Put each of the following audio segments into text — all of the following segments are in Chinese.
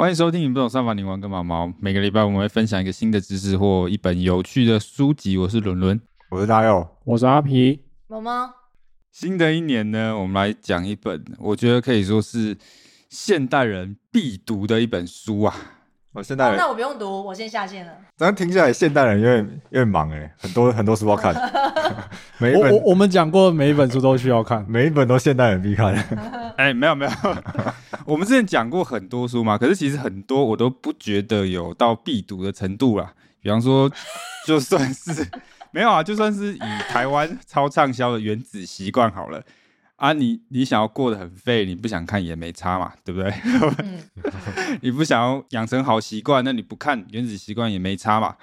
欢迎收听《你不懂上法，你玩个毛毛》。每个礼拜我们会分享一个新的知识或一本有趣的书籍。我是伦伦。我是大佑，我是阿皮，毛毛，新的一年呢，我们来讲一本我觉得可以说是现代人必读的一本书啊。哦，我现代人，那我不用读，我先下线了。这样听下来，现代人有点有点忙哎，很多很多书要看，每一我我我们讲过每一本书都需要看，每一本都现代人必看。哎，没有没有，我们之前讲过很多书嘛，可是其实很多我都不觉得有到必读的程度啦。比方说，就算是没有啊，就算是以台湾超畅销的《原子习惯》好了啊，你你想要过得很废，你不想看也没差嘛，对不对？嗯，你不想要养成好习惯，那你不看《原子习惯》也没差嘛。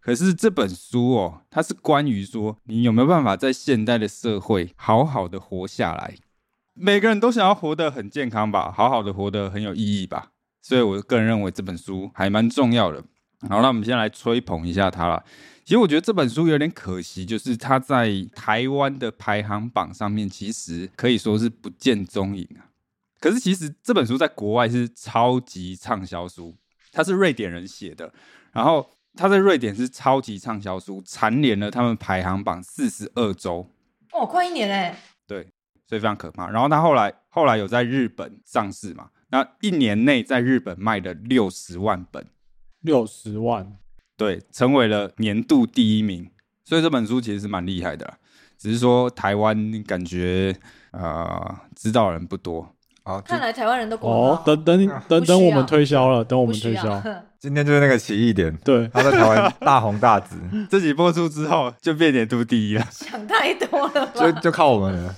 可是这本书哦，它是关于说你有没有办法在现代的社会好好的活下来。每个人都想要活得很健康吧，好好的活得很有意义吧。所以我个人认为这本书还蛮重要的。好，那我们先来吹捧一下他了。其实我觉得这本书有点可惜，就是他在台湾的排行榜上面，其实可以说是不见踪影啊。可是其实这本书在国外是超级畅销书，它是瑞典人写的，然后他在瑞典是超级畅销书，蝉联了他们排行榜四十二周，哦，快一年哎，对，所以非常可怕。然后他后来后来有在日本上市嘛，那一年内在日本卖了六十万本，六十万，对，成为了年度第一名。所以这本书其实是蛮厉害的啦，只是说台湾感觉呃知道的人不多。好，看来台湾人都过哦，等等等等，我们推销了，等我我们推销，今天就是那个奇异点，对，他在台湾 大红大紫，自己播出之后就变年度第一了。想太多了吧？就就靠我们了。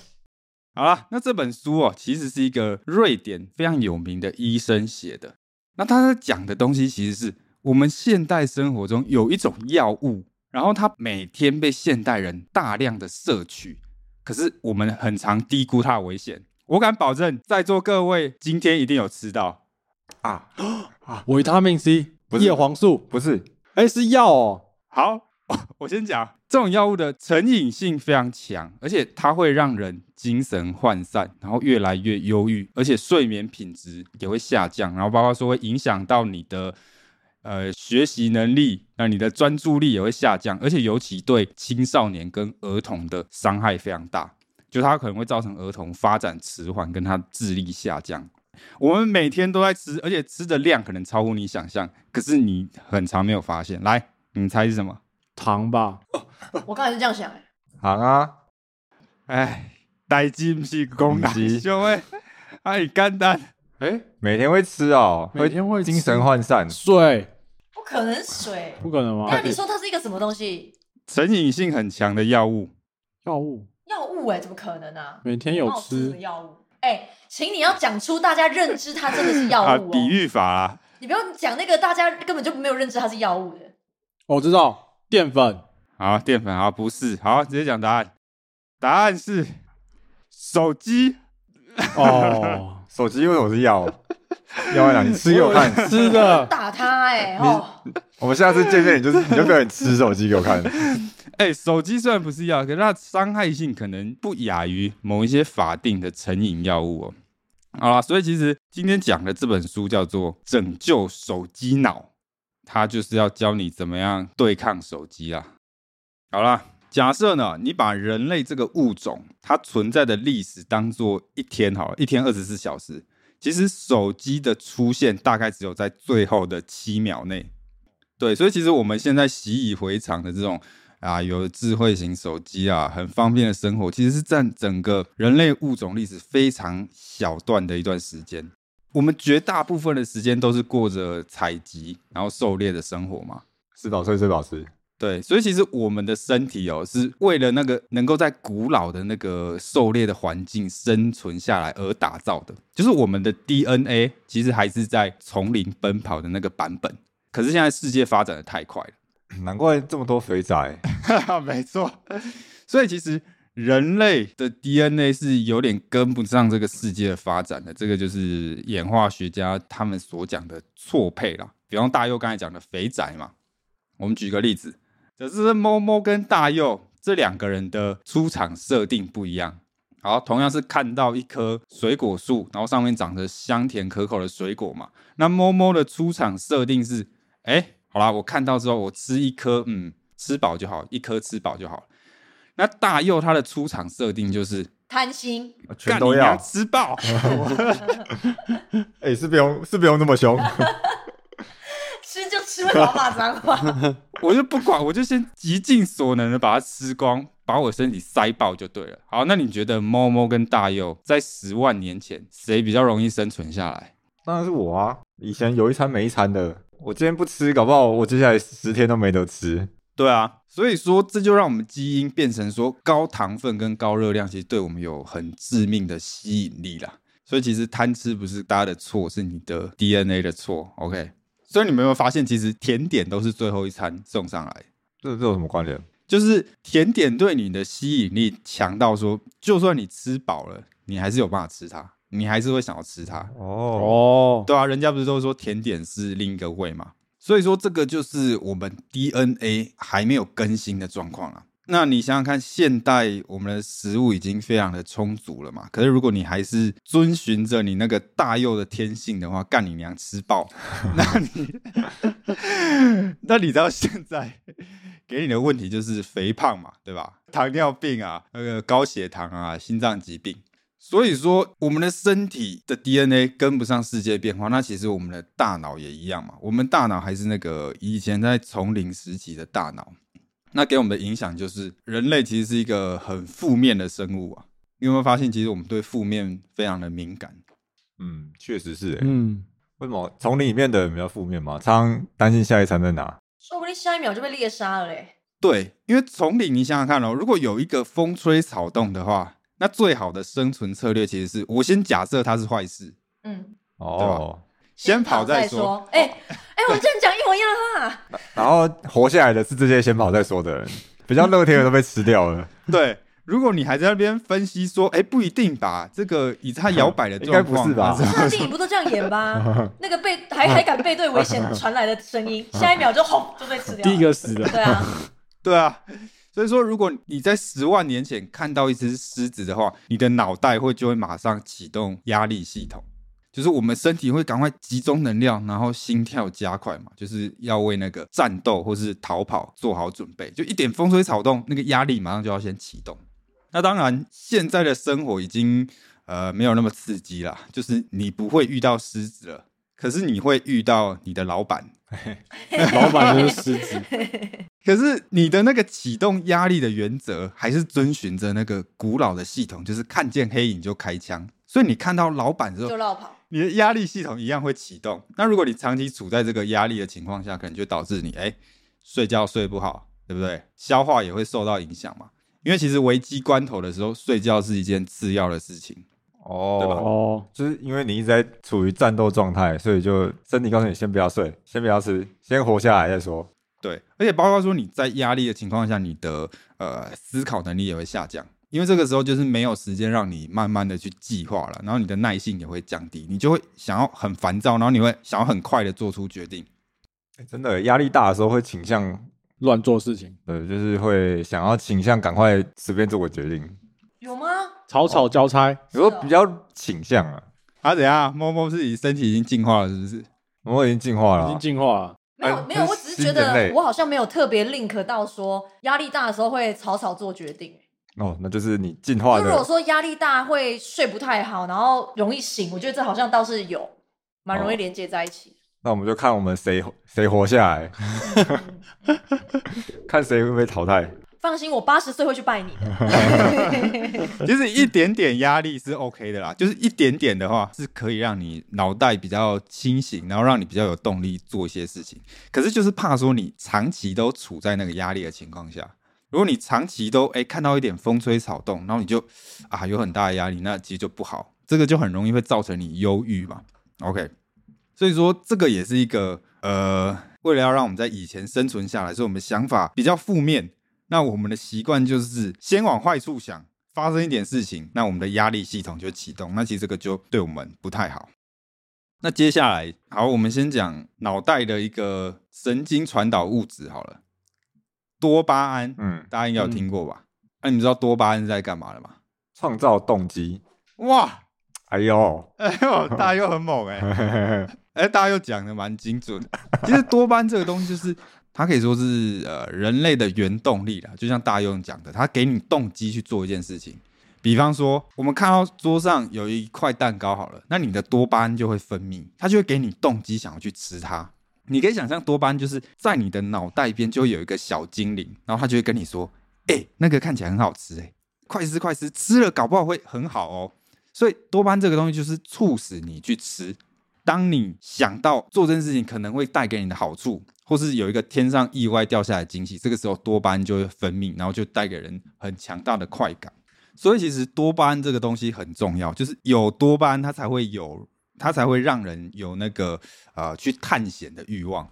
好了，那这本书哦，其实是一个瑞典非常有名的医生写的。那他在讲的东西，其实是我们现代生活中有一种药物，然后它每天被现代人大量的摄取，可是我们很常低估它的危险。我敢保证，在座各位今天一定有吃到。啊，维他命 C，不是。叶黄素，不是，哎，是药哦，好，我先讲，这种药物的成瘾性非常强，而且它会让人精神涣散，然后越来越忧郁，而且睡眠品质也会下降，然后包括说会影响到你的呃学习能力，那你的专注力也会下降，而且尤其对青少年跟儿童的伤害非常大，就它可能会造成儿童发展迟缓，跟他智力下降。我们每天都在吃，而且吃的量可能超乎你想象，可是你很长没有发现。来，你猜是什么？糖吧，我刚才是这样想哎，糖啊，哎，代志不是讲大不是小诶，哎，简单。哎，每天会吃哦，每天会精神涣散，水，不可能水。不可能吗那？你说它是一个什么东西？成瘾性很强的药物，药物药物哎，怎么可能啊？每天有吃药物？哎，请你要讲出大家认知它真的是药啊，物 啊。比喻法啊。你不要讲那个大家根本就没有认知它是药物的。我知道淀粉，好，淀粉好不是，好，直接讲答案。答案是手机。哦，手机为什么是药？要不然你吃给我看，吃的，打他哎、哦，我们下次见面你就是你就表演吃手机给我看。哎、手机虽然不是药，可是它伤害性可能不亚于某一些法定的成瘾药物哦。好啦，所以其实今天讲的这本书叫做《拯救手机脑》，它就是要教你怎么样对抗手机啦。好啦，假设呢，你把人类这个物种它存在的历史当做一天好了，一天二十四小时，其实手机的出现大概只有在最后的七秒内。对，所以其实我们现在习以为常的这种啊，有智慧型手机啊，很方便的生活，其实是占整个人类物种历史非常小段的一段时间。我们绝大部分的时间都是过着采集然后狩猎的生活嘛。吃饱睡，睡饱吃。对，所以其实我们的身体哦，是为了那个能够在古老的那个狩猎的环境生存下来而打造的。就是我们的 DNA 其实还是在丛林奔跑的那个版本。可是现在世界发展的太快了。难怪这么多肥仔，没错，所以其实人类的 DNA 是有点跟不上这个世界的发展的，这个就是演化学家他们所讲的错配啦。比方大佑刚才讲的肥宅嘛，我们举个例子，只是猫猫跟大佑这两个人的出场设定不一样。好，同样是看到一棵水果树，然后上面长着香甜可口的水果嘛。那猫猫的出场设定是，哎，好啦，我看到之后，我吃一颗，嗯，吃饱就好，一颗吃饱就好了。那大佑他的出场设定就是，贪心，干全都要。吃饱，哎、是不用是不用那么凶，吃就吃，为什么要骂脏话？我就不管，我就先极尽所能的把它吃光，把我身体塞爆就对了。好，那你觉得猫猫跟大佑在十万年前谁比较容易生存下来？当然是我啊！以前有一餐没一餐的，我今天不吃，搞不好我接下来十天都没得吃。对啊，所以说这就让我们基因变成说高糖分跟高热量，其实对我们有很致命的吸引力啦。所以其实贪吃不是大家的错，是你的 DNA 的错。OK，所以你们有没有发现，其实甜点都是最后一餐送上来这这有什么关联？就是甜点对你的吸引力强到说，就算你吃饱了，你还是有办法吃它，你还是会想要吃它。哦，哦，对啊，人家不是都说甜点是另一个胃嘛？所以说这个就是我们 DNA 还没有更新的状况啊。那你想想看，现代我们的食物已经非常的充足了嘛？可是如果你还是遵循着你那个大幼的天性的话，干你娘吃爆，那你 那你知道现在给你的问题就是肥胖嘛，对吧？糖尿病啊，那个高血糖啊，心脏疾病。所以说，我们的身体的 DNA 跟不上世界变化，那其实我们的大脑也一样嘛。我们大脑还是那个以前在丛林时期的大脑，那给我们的影响就是，人类其实是一个很负面的生物啊。你有没有发现，其实我们对负面非常的敏感？嗯，确实是、欸。嗯，为什么丛林里面的人比较负面嘛？常常担心下一餐在哪。说不定下一秒就被猎杀了嘞。对，因为丛林，你想想看哦，如果有一个风吹草动的话，那最好的生存策略其实是我先假设它是坏事，嗯，哦，先跑再再说。。哎哎，我们这样讲一模一样的话。然后活下来的是这些先跑再说的人，比较乐天的都被吃掉了。对，如果你还在那边分析说，哎，不一定吧，这个以它摇摆的应该，不是吧还那电影不都这样演吗？那个背还还敢背对危险传来的声音，下一秒就轰就被吃掉了。第一个死的，对啊，对啊，所以说，如果你在十万年前看到一只狮子的话，你的脑袋会就会马上启动压力系统，就是我们身体会赶快集中能量，然后心跳加快嘛，就是要为那个战斗或是逃跑做好准备。就一点风吹草动，那个压力马上就要先启动。那当然，现在的生活已经呃没有那么刺激啦，就是你不会遇到狮子了，可是你会遇到你的老板。老板就是狮子，可是你的那个启动压力的原则，还是遵循着那个古老的系统，就是看见黑影就开枪。所以你看到老板之后就，绕跑。你的压力系统一样会启动。那如果你长期处在这个压力的情况下，可能就导致你哎睡觉睡不好，对不对？消化也会受到影响嘛。因为其实危机关头的时候，睡觉是一件次要的事情。哦，对吧哦，就是因为你一直在处于战斗状态，所以就身体告诉你先不要睡，先不要吃，先活下来再说。对，而且包括说你在压力的情况下，你的呃思考能力也会下降，因为这个时候就是没有时间让你慢慢的去计划了，然后你的耐性也会降低，你就会想要很烦躁，然后你会想要很快的做出决定。欸真的压力大的时候会倾向，乱做事情，对，就是会想要倾向赶快随便做个决定，有吗？草草交差，有时候比较倾向啊。啊，怎样？猫猫是己身体已经进化了，是不是？我已经进化了已经啊，进化了。哎没有没有，我只是觉得我好像没有特别 link 到说压力大的时候会草草做决定。哦，那就是你进化就如果，说压力大会睡不太好，然后容易醒，我觉得这好像倒是有蛮容易哦连接在一起。那我们就看我们谁谁活下来，看谁会被淘汰。放心，我八十岁会去拜你的。其实一点点压力是 OK 的啦，就是一点点的话是可以让你脑袋比较清醒，然后让你比较有动力做一些事情。可是就是怕说你长期都处在那个压力的情况下，如果你长期都哎看到一点风吹草动，然后你就啊有很大的压力，那其实就不好，这个就很容易会造成你忧郁嘛。OK，所以说这个也是一个呃，为了要让我们在以前生存下来，所以我们想法比较负面。那我们的习惯就是先往坏处想，发生一点事情，那我们的压力系统就启动。那其实这个就对我们不太好。那接下来，好，我们先讲脑袋的一个神经传导物质好了，多巴胺，嗯，大家应该有听过吧？那、你知道多巴胺是在干嘛的吗？创造动机。哇，哎呦，哎呦，大家又很猛哎、哎、大家又讲的蛮精准的。其实多巴胺这个东西，就是它可以说是呃人类的原动力啦，就像大用讲的，它给你动机去做一件事情。比方说，我们看到桌上有一块蛋糕好了，那你的多巴胺就会分泌，它就会给你动机想要去吃它。你可以想象，多巴胺就是在你的脑袋边就会有一个小精灵，然后它就会跟你说：“哎、那个看起来很好吃、哎，快吃快吃，吃了搞不好会很好哦。”所以多巴胺这个东西就是促使你去吃。当你想到做这件事情可能会带给你的好处，或是有一个天上意外掉下来的惊喜，这个时候多巴胺就会分泌，然后就带给人很强大的快感。所以其实多巴胺这个东西很重要，就是有多巴胺，它才会有，它才会让人有那个呃去探险的欲望。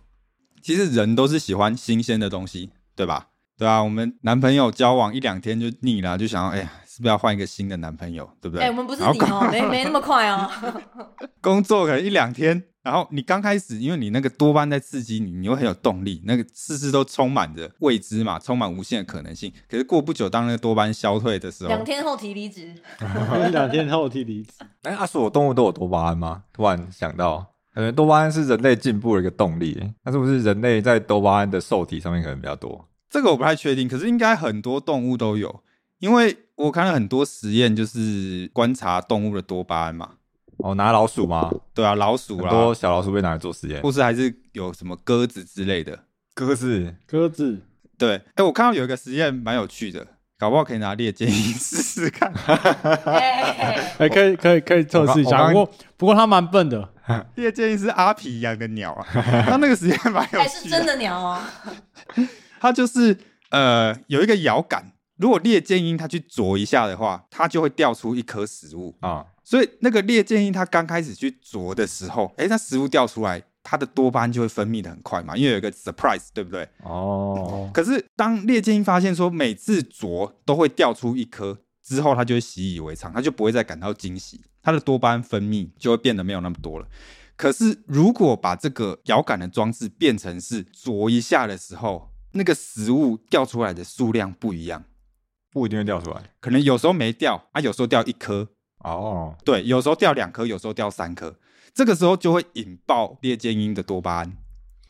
其实人都是喜欢新鲜的东西，对吧？对啊，我们男朋友交往一两天就腻了，就想要哎呀，是不是要换一个新的男朋友，对不对？哎、我们不是你哦，没没那么快哦。工作可能一两天，然后你刚开始，因为你那个多巴胺在刺激你，你会很有动力，那个事事都充满着未知嘛，充满无限的可能性。可是过不久，当那个多巴胺消退的时候两，天后提离职，两天后提离职。哎，阿所有动物都有多巴胺吗？突然想到，可能多巴胺是人类进步的一个动力，那是不是人类在多巴胺的受体上面可能比较多？这个我不太确定，可是应该很多动物都有，因为我看了很多实验，就是观察动物的多巴胺嘛。哦，拿老鼠吗？对啊，老鼠很多啦，小老鼠被拿来做实验，或是还是有什么鸽子之类的。鸽子鸽子，对，哎，我看到有一个实验蛮有趣的，搞不好可以拿猎箭鹰试试看。哎、哎，可以可以可以测试一下。我刚不过不过它蛮笨的，猎箭鹰是阿皮养的鸟啊，他那个实验蛮有还趣是真的鸟啊？它就是呃有一个摇杆，如果猎箭鹰它去啄一下的话，它就会掉出一颗食物。啊，所以那个猎箭鹰它刚开始去啄的时候，诶，它食物掉出来，它的多巴胺就会分泌的很快嘛，因为有一个 surprise，对不对？哦，可是当猎箭鹰发现说每次啄都会掉出一颗之后，它就会习以为常，它就不会再感到惊喜，它的多巴胺分泌就会变得没有那么多了。可是如果把这个摇杆的装置变成是啄一下的时候，那个食物掉出来的数量不一样，不一定会掉出来。可能有时候没掉啊，有时候掉一颗，哦，对，有时候掉两颗，有时候掉三颗，这个时候就会引爆猎箭鹰的多巴胺。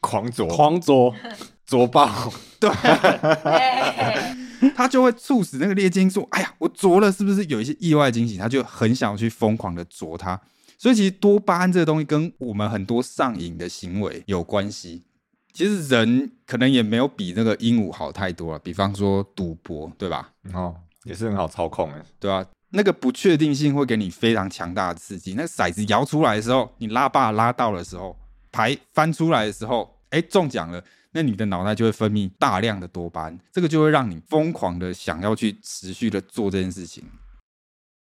狂啄，狂啄，啄爆，对，哎它就会促使那个猎箭鹰说：“哎呀，我啄了，是不是有一些意外惊喜？”他就很想要去疯狂的啄它。所以其实多巴胺这个东西跟我们很多上瘾的行为有关系。其实人可能也没有比那个鹦鹉好太多了，比方说赌博，对吧？哦，也是很好操控哎。对吧、那个不确定性会给你非常强大的刺激。那骰子摇出来的时候，你拉把拉到的时候，牌翻出来的时候，哎，中奖了，那你的脑袋就会分泌大量的多巴胺，这个就会让你疯狂的想要去持续的做这件事情。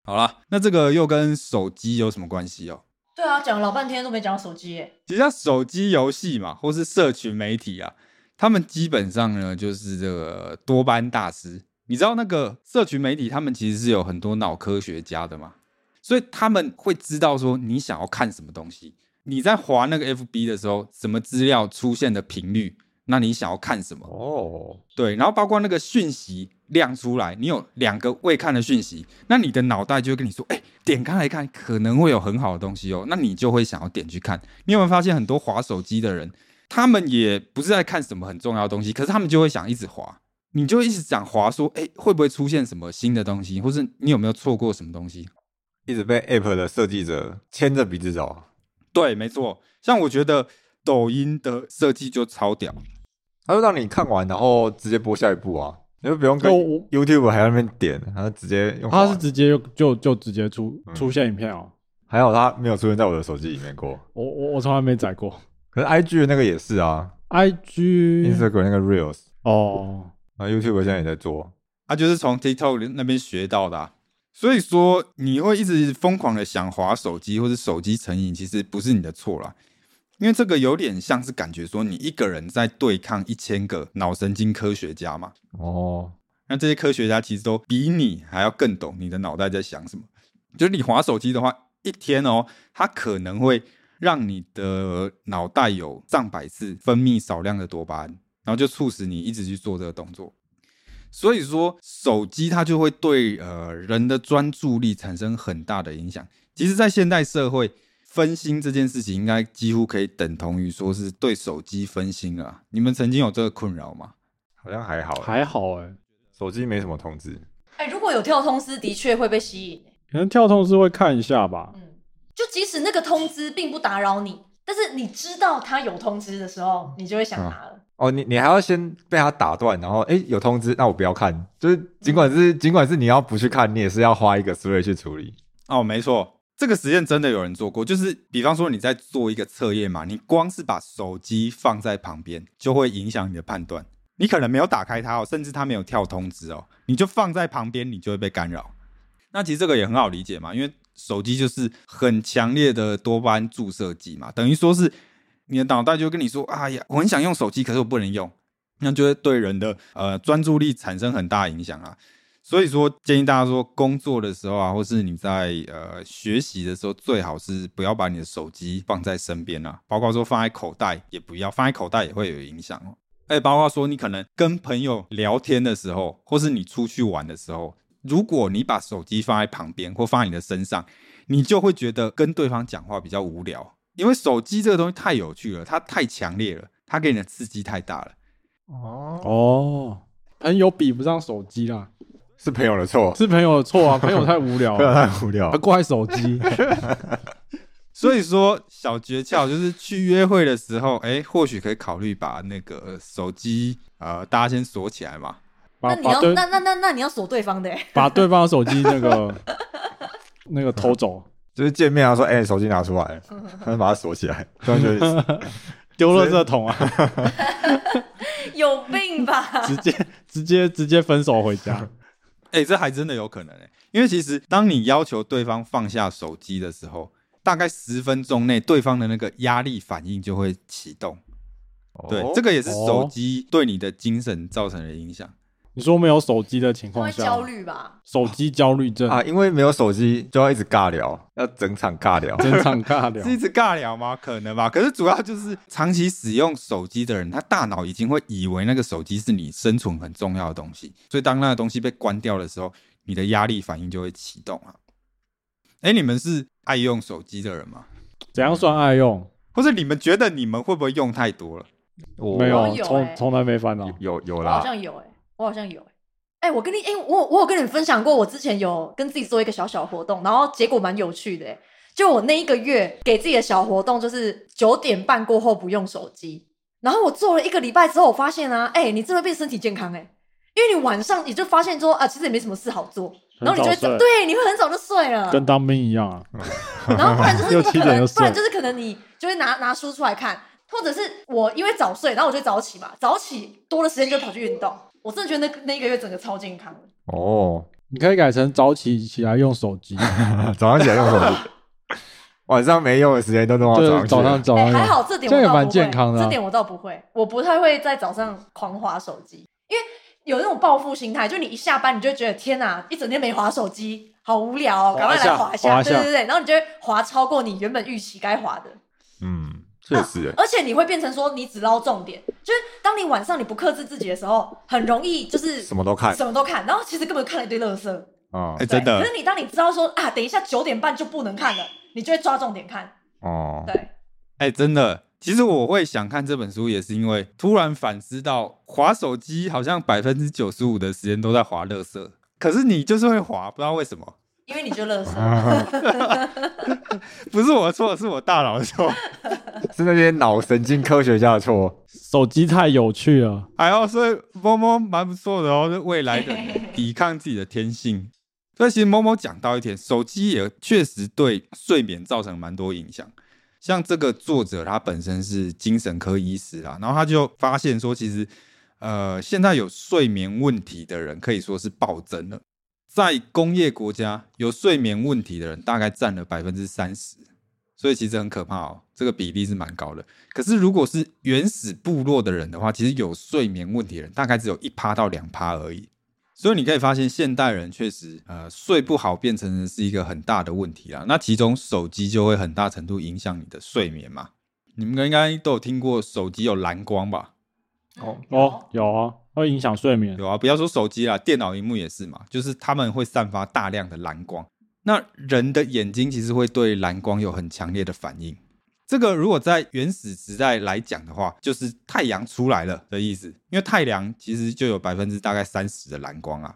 好了，那这个又跟手机有什么关系哦？对啊，讲了老半天都没讲到手机耶。其实像手机游戏嘛，或是社群媒体啊，他们基本上呢就是这个多巴胺大师。你知道那个社群媒体，他们其实是有很多脑科学家的嘛，所以他们会知道说你想要看什么东西。你在滑那个 FB 的时候，什么资料出现的频率，那你想要看什么？哦，对，然后包括那个讯息亮出来，你有两个未看的讯息，那你的脑袋就会跟你说，哎、点开来看，可能会有很好的东西哦，那你就会想要点去看。你有没有发现很多滑手机的人，他们也不是在看什么很重要的东西，可是他们就会想一直滑，你就一直讲滑，说，哎、会不会出现什么新的东西，或是你有没有错过什么东西？一直被 App 的设计者牵着鼻子走。对，没错，像我觉得抖音的设计就超屌，他就让你看完，然后直接播下一步啊，你就不用跟 YouTube 还在那边点，他直接用滑。它是直接就就就直接出嗯出现影片哦。还好他没有出现在我的手机里面过。我我我从来没载过。可是 IG 的那个也是啊 IG，Instagram 那个 Reels，哦，然后 YouTube 现在也在做。啊就是从 TikTok 那边学到的啊、所以说你会一直疯狂的想滑手机或者手机成瘾，其实不是你的错啦，因为这个有点像是感觉说你一个人在对抗一千个脑神经科学家嘛。哦，那这些科学家其实都比你还要更懂你的脑袋在想什么。就是你滑手机的话，一天哦，它可能会让你的脑袋有上百次分泌少量的多巴胺，然后就促使你一直去做这个动作。所以说，手机它就会对呃人的专注力产生很大的影响。其实，在现代社会，分心这件事情应该几乎可以等同于说是对手机分心啊。你们曾经有这个困扰吗？好像还好，还好哎、手机没什么通知。哎、如果有跳通知，的确会被吸引、可能跳通知会看一下吧。嗯，就即使那个通知并不打扰你，但是你知道他有通知的时候，你就会想拿了。哦，你你还要先被他打断，然后哎有通知，那我不要看。就是尽管是尽管是你要不去看，你也是要花一个思维去处理。哦，没错，这个实验真的有人做过。就是比方说你在做一个测验嘛，你光是把手机放在旁边，就会影响你的判断。你可能没有打开它哦，甚至它没有跳通知哦，你就放在旁边，你就会被干扰。那其实这个也很好理解嘛，因为手机就是很强烈的多巴胺注射剂嘛，等于说是你的脑袋就跟你说：“哎呀，我很想用手机，可是我不能用。”那就会对人的呃专注力产生很大影响啊。所以说，建议大家说，工作的时候啊，或是你在呃学习的时候，最好是不要把你的手机放在身边啊，包括说放在口袋也不要，放在口袋也会有影响哦。哎，包括说你可能跟朋友聊天的时候，或是你出去玩的时候，如果你把手机放在旁边或放在你的身上，你就会觉得跟对方讲话比较无聊，因为手机这个东西太有趣了，它太强烈了，它给你的刺激太大了。哦，哦，朋友比不上手机啦，是朋友的错，是朋友的错啊，朋友太无聊 朋友，太无聊还。怪手机。所以说，小诀窍就是去约会的时候，哎，或许可以考虑把那个手机呃，大家先锁起来嘛。那你要那那那那你要锁对方的、欸，把对方的手机那个 那个偷走，就是见面啊，说哎、手机拿出来，他就把它锁起来，这样就 丢了这桶啊，有病吧？直接直接直接分手回家。哎，这还真的有可能哎，因为其实当你要求对方放下手机的时候，大概十分钟内，对方的那个压力反应就会启动。对，这个个也是手机对你的精神造成的影响。你说没有手机的情况下，焦虑吧？手机焦虑症，啊，因为没有手机就要一直尬聊，要整场尬聊。整场尬聊 是。一直尬聊吗？可能吧。可是主要就是长期使用手机的人，他大脑已经会以为那个手机是你生存很重要的东西，所以当那个东西被关掉的时候，你的压力反应就会启动啊。哎，你们是爱用手机的人吗？怎样算爱用？或者你们觉得你们会不会用太多了？我没有我，有欸从从来没烦恼。有有啦好啦，像有哎、我好像有哎、哎、我跟你哎、我我有跟你分享过，我之前有跟自己做一个小小活动，然后结果蛮有趣的、欸。就我那一个月给自己的小活动，就是九点半过后不用手机。然后我做了一个礼拜之后，我发现啊，哎、你真的变身体健康哎、因为你晚上你就发现说啊，其实也没什么事好做，然后你就会对，你会很早就睡了，跟当兵一样啊，然后不然就是 你可能，不然就是可能你就会拿拿书出来看，或者是我因为早睡，然后我就早起嘛，早起多的时间就跑去运动。我真的觉得那那一个月整个超健康的。哦，你可以改成早起起来用手机，早上起来用手机，晚上没用的时间都弄到就是早早上去了。哎、上早上用。还好这点这样也蛮我倒不会，健康的啊这点我倒不会，我不太会在早上狂滑手机，因为有那种报复心态，就你一下班你就会觉得天哪，一整天没滑手机，好无聊哦，赶快来滑一下，滑一下对对对，然后你就会滑超过你原本预期该滑的。嗯，确实，而且你会变成说你只捞重点，就是当你晚上你不克制自己的时候，很容易就是什么都看什么都看，然后其实根本看了一堆垃圾。啊哎，真的可是你当你知道说啊，等一下九点半就不能看了，你就会抓重点看。哦，对，哎，真的。其实我会想看这本书，也是因为突然反思到，划手机好像百分之九十五的时间都在划垃圾，可是你就是会划，不知道为什么。因为你就垃圾。不是我的错，是我大脑的错。是那些脑神经科学家的错。手机太有趣了，还好，所以某某蛮不错的哦，是未来的抵抗自己的天性。所以其实某某讲到一点，手机也确实对睡眠造成蛮多影响。像这个作者他本身是精神科医师啦，然后他就发现说，其实呃现在有睡眠问题的人可以说是暴增了。在工业国家，有睡眠问题的人大概占了百分之三十，所以其实很可怕哦，这个比例是蛮高的。可是如果是原始部落的人的话，其实有睡眠问题的人大概只有一趴到两趴而已。所以你可以发现，现代人确实呃睡不好变成是一个很大的问题啦。那其中手机就会很大程度影响你的睡眠嘛。你们应该都有听过手机有蓝光吧？哦哦，有啊，会影响睡眠。有啊，不要说手机啦，电脑荧幕也是嘛，就是他们会散发大量的蓝光。那人的眼睛其实会对蓝光有很强烈的反应。这个如果在原始时代来讲的话，就是太阳出来了的意思，因为太阳其实就有百分之大概三十的蓝光啊，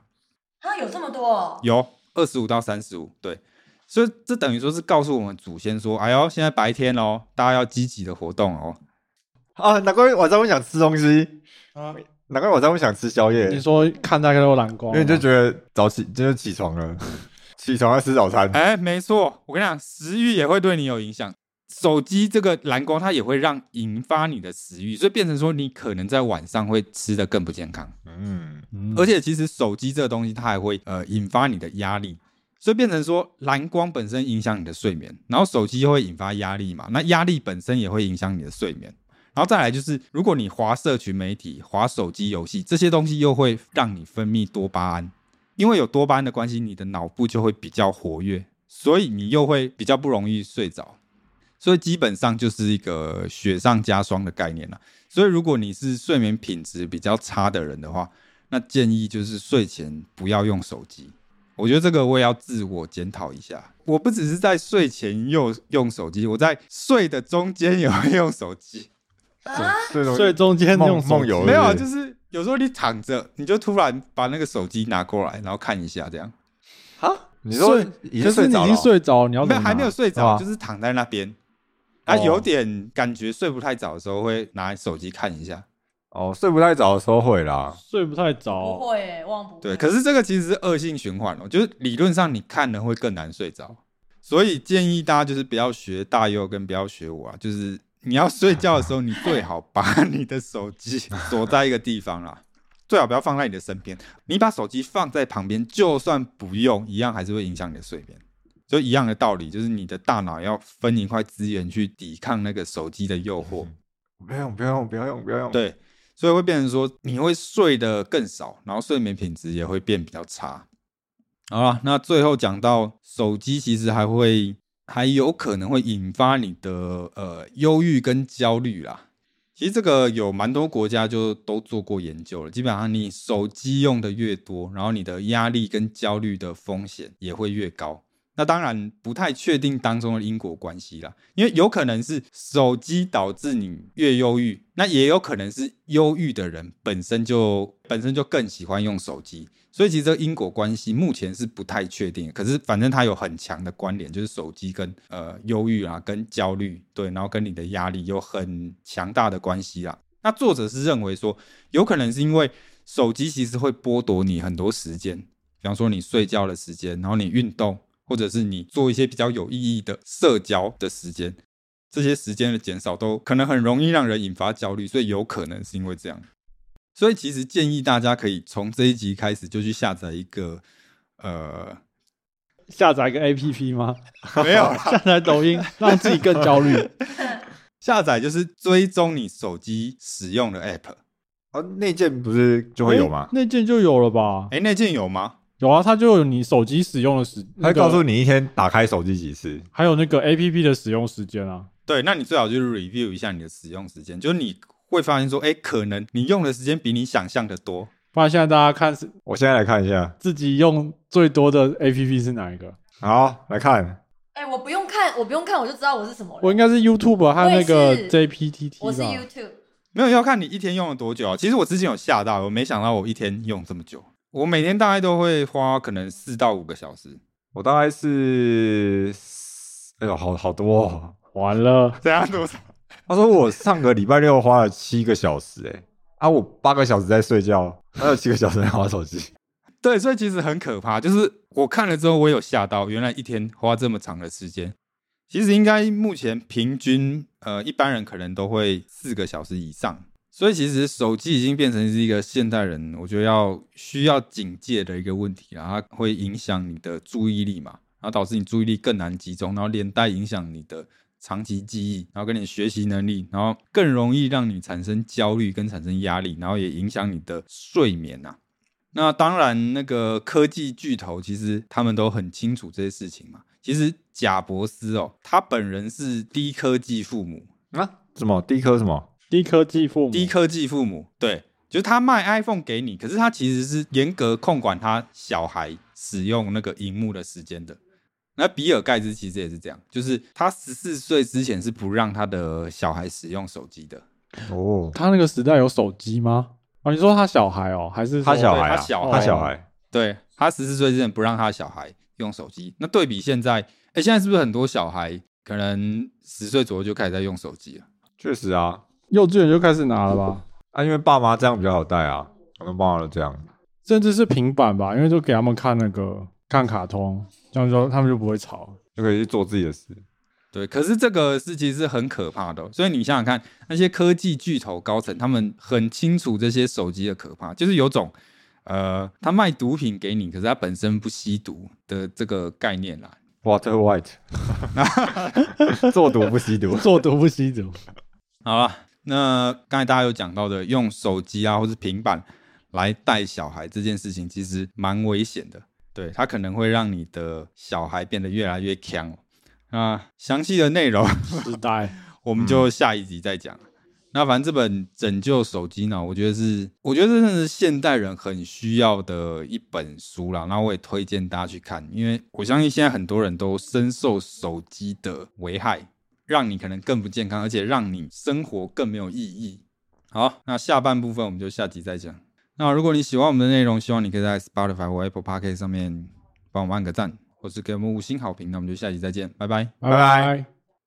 它有这么多哦，有二十五到三十五，对，所以这等于说是告诉我们祖先说，哎呦，现在白天哦，大家要积极的活动哦。啊，难怪晚上会想吃东西，啊，难怪晚上会想吃宵夜，你说看大概都蓝光，因为你就觉得早起就是起床了，起床要吃早餐。哎，没错，我跟你讲，食欲也会对你有影响。手机这个蓝光，它也会让引发你的食欲，所以变成说你可能在晚上会吃的更不健康。嗯，嗯而且其实手机这个东西，它还会呃引发你的压力，所以变成说蓝光本身影响你的睡眠，然后手机又会引发压力嘛，那压力本身也会影响你的睡眠。然后再来就是，如果你滑社群媒体、滑手机游戏这些东西，又会让你分泌多巴胺，因为有多巴胺的关系，你的脑部就会比较活跃，所以你又会比较不容易睡着。所以基本上就是一个雪上加霜的概念了。所以如果你是睡眠品质比较差的人的话，那建议就是睡前不要用手机。我觉得这个我也要自我检讨一下。我不只是在睡前用用手机，我在睡的中间也会用手机。啊，这种睡中间梦用梦游没有啊，就是是有时候你躺着，你就突然把那个手机拿过来，然后看一下，这样。啊，你说睡已可是你已经经睡着了哦，睡着，你要没还没有睡着，啊就是躺在那边。啊，哦。有点感觉睡不太着的时候，会拿手机看一下。哦，睡不太早的时候会啦。睡不太不着，会欸，忘不对，可是这个其实是恶性循环哦，就是理论上你看了会更难睡着，所以建议大家就是不要学大佑跟不要学我啊，就是你要睡觉的时候，你最好把你的手机锁在一个地方啦，最好不要放在你的身边。你把手机放在旁边，就算不用，一样还是会影响你的睡眠。就一样的道理，就是你的大脑要分一块资源去抵抗那个手机的诱惑。不要用，不要用，不要用，不要用。，对，所以会变成说你会睡得更少，然后睡眠品质也会变比较差。好了，那最后讲到手机，其实还会还有可能会引发你的呃忧郁跟焦虑啦。其实这个有蛮多国家就都做过研究了，基本上你手机用的越多，然后你的压力跟焦虑的风险也会越高。那当然不太确定当中的因果关系啦，因为有可能是手机导致你越忧郁，那也有可能是忧郁的人本身就本身就更喜欢用手机，所以其实这个因果关系目前是不太确定。可是反正它有很强的关联，就是手机跟呃忧郁啊、跟焦虑对，然后跟你的压力有很强大的关系啦。那作者是认为说，有可能是因为手机其实会剥夺你很多时间，比方说你睡觉的时间，然后你运动。或者是你做一些比较有意义的社交的时间，这些时间的减少都可能很容易让人引发焦虑，所以有可能是因为这样。所以其实建议大家可以从这一集开始就去下载一个呃，下载一个 A P P 吗？没有 下载抖音，让自己更焦虑。下载就是追踪你手机使用的 app。哦，内建不是就会有吗诶？那件就有了吧？哎，那件有吗？有啊，它就有你手机使用的时，它会告诉你，一天打开手机几次。还有那个 A P P 的使用时间啊。对，那你最好就是 review 一下你的使用时间，就是你会发现说，哎，可能你用的时间比你想象的多。不然现在大家看是我现在来看一下，自己用最多的 A P P 是哪一个？好来看，哎，我不用看，我不用看，我就知道我是什么了。我应该是 YouTube 还有那个 J P T T 吧我是 YouTube，没有要看你一天用了多久啊。其实我之前有吓到，我没想到我一天用这么久。我每天大概都会花可能四到五个小时。我大概是，哎呦，好好多、哦。完了，这样多少？他说我上个礼拜六花了七个小时、哎，啊，我八个小时在睡觉，还有七个小时在玩手机。对，所以其实很可怕。就是我看了之后，我有吓到，原来一天花这么长的时间。其实应该目前平均，呃，一般人可能都会四个小时以上。所以其实手机已经变成是一个现代人，我觉得要需要警戒的一个问题啦。它会影响你的注意力嘛，然后导致你注意力更难集中，然后连带影响你的长期记忆，然后跟你学习能力，然后更容易让你产生焦虑跟产生压力，然后也影响你的睡眠呐、那当然，那个科技巨头其实他们都很清楚这些事情嘛。其实贾伯斯哦，他本人是低科技父母，啊？什么？低科什么？低科技父母，低科技父母，对，就是他卖 iPhone 给你，可是他其实是严格控管他小孩使用那个荧幕的时间的。那比尔盖茨其实也是这样，就是他十四岁之前是不让他的小孩使用手机的。哦，他那个时代有手机吗？哦，你说他小孩哦，还是他小孩啊，他小孩他小孩，对他十四岁之前不让他的小孩用手机。那对比现在，哎，现在是不是很多小孩可能十岁左右就开始在用手机了？确实啊，幼稚园就开始拿了吧？啊，因为爸妈这样比较好带啊，我们爸妈都这样。甚至是平板吧，因为就给他们看那个看卡通，这样说他们就不会吵。就可以去做自己的事。对，可是这个事其实是很可怕的哦、所以你想想看，那些科技巨头高层，他们很清楚这些手机的可怕，就是有种呃，他卖毒品给你，可是他本身不吸毒的这个概念啦。Water White，做毒不吸毒。做毒不吸毒，好了，那刚才大家有讲到的，用手机啊或是平板来带小孩这件事情，其实蛮危险的。对，它可能会让你的小孩变得越来越强哦。那详细的内容时代 我们就下一集再讲。那反正这本《拯救手机脑》，我觉得是，我觉得这真的是现代人很需要的一本书啦。然后我也推荐大家去看，因为我相信现在很多人都深受手机的危害，让你可能更不健康，而且让你生活更没有意义。好，那下半部分我们就下集再讲。那如果你喜欢我们的内容，希望你可以在 Spotify 或 Apple Podcast 上面帮我们按个赞，或是给我们五星好评。那我们就下集再见，拜拜。拜拜。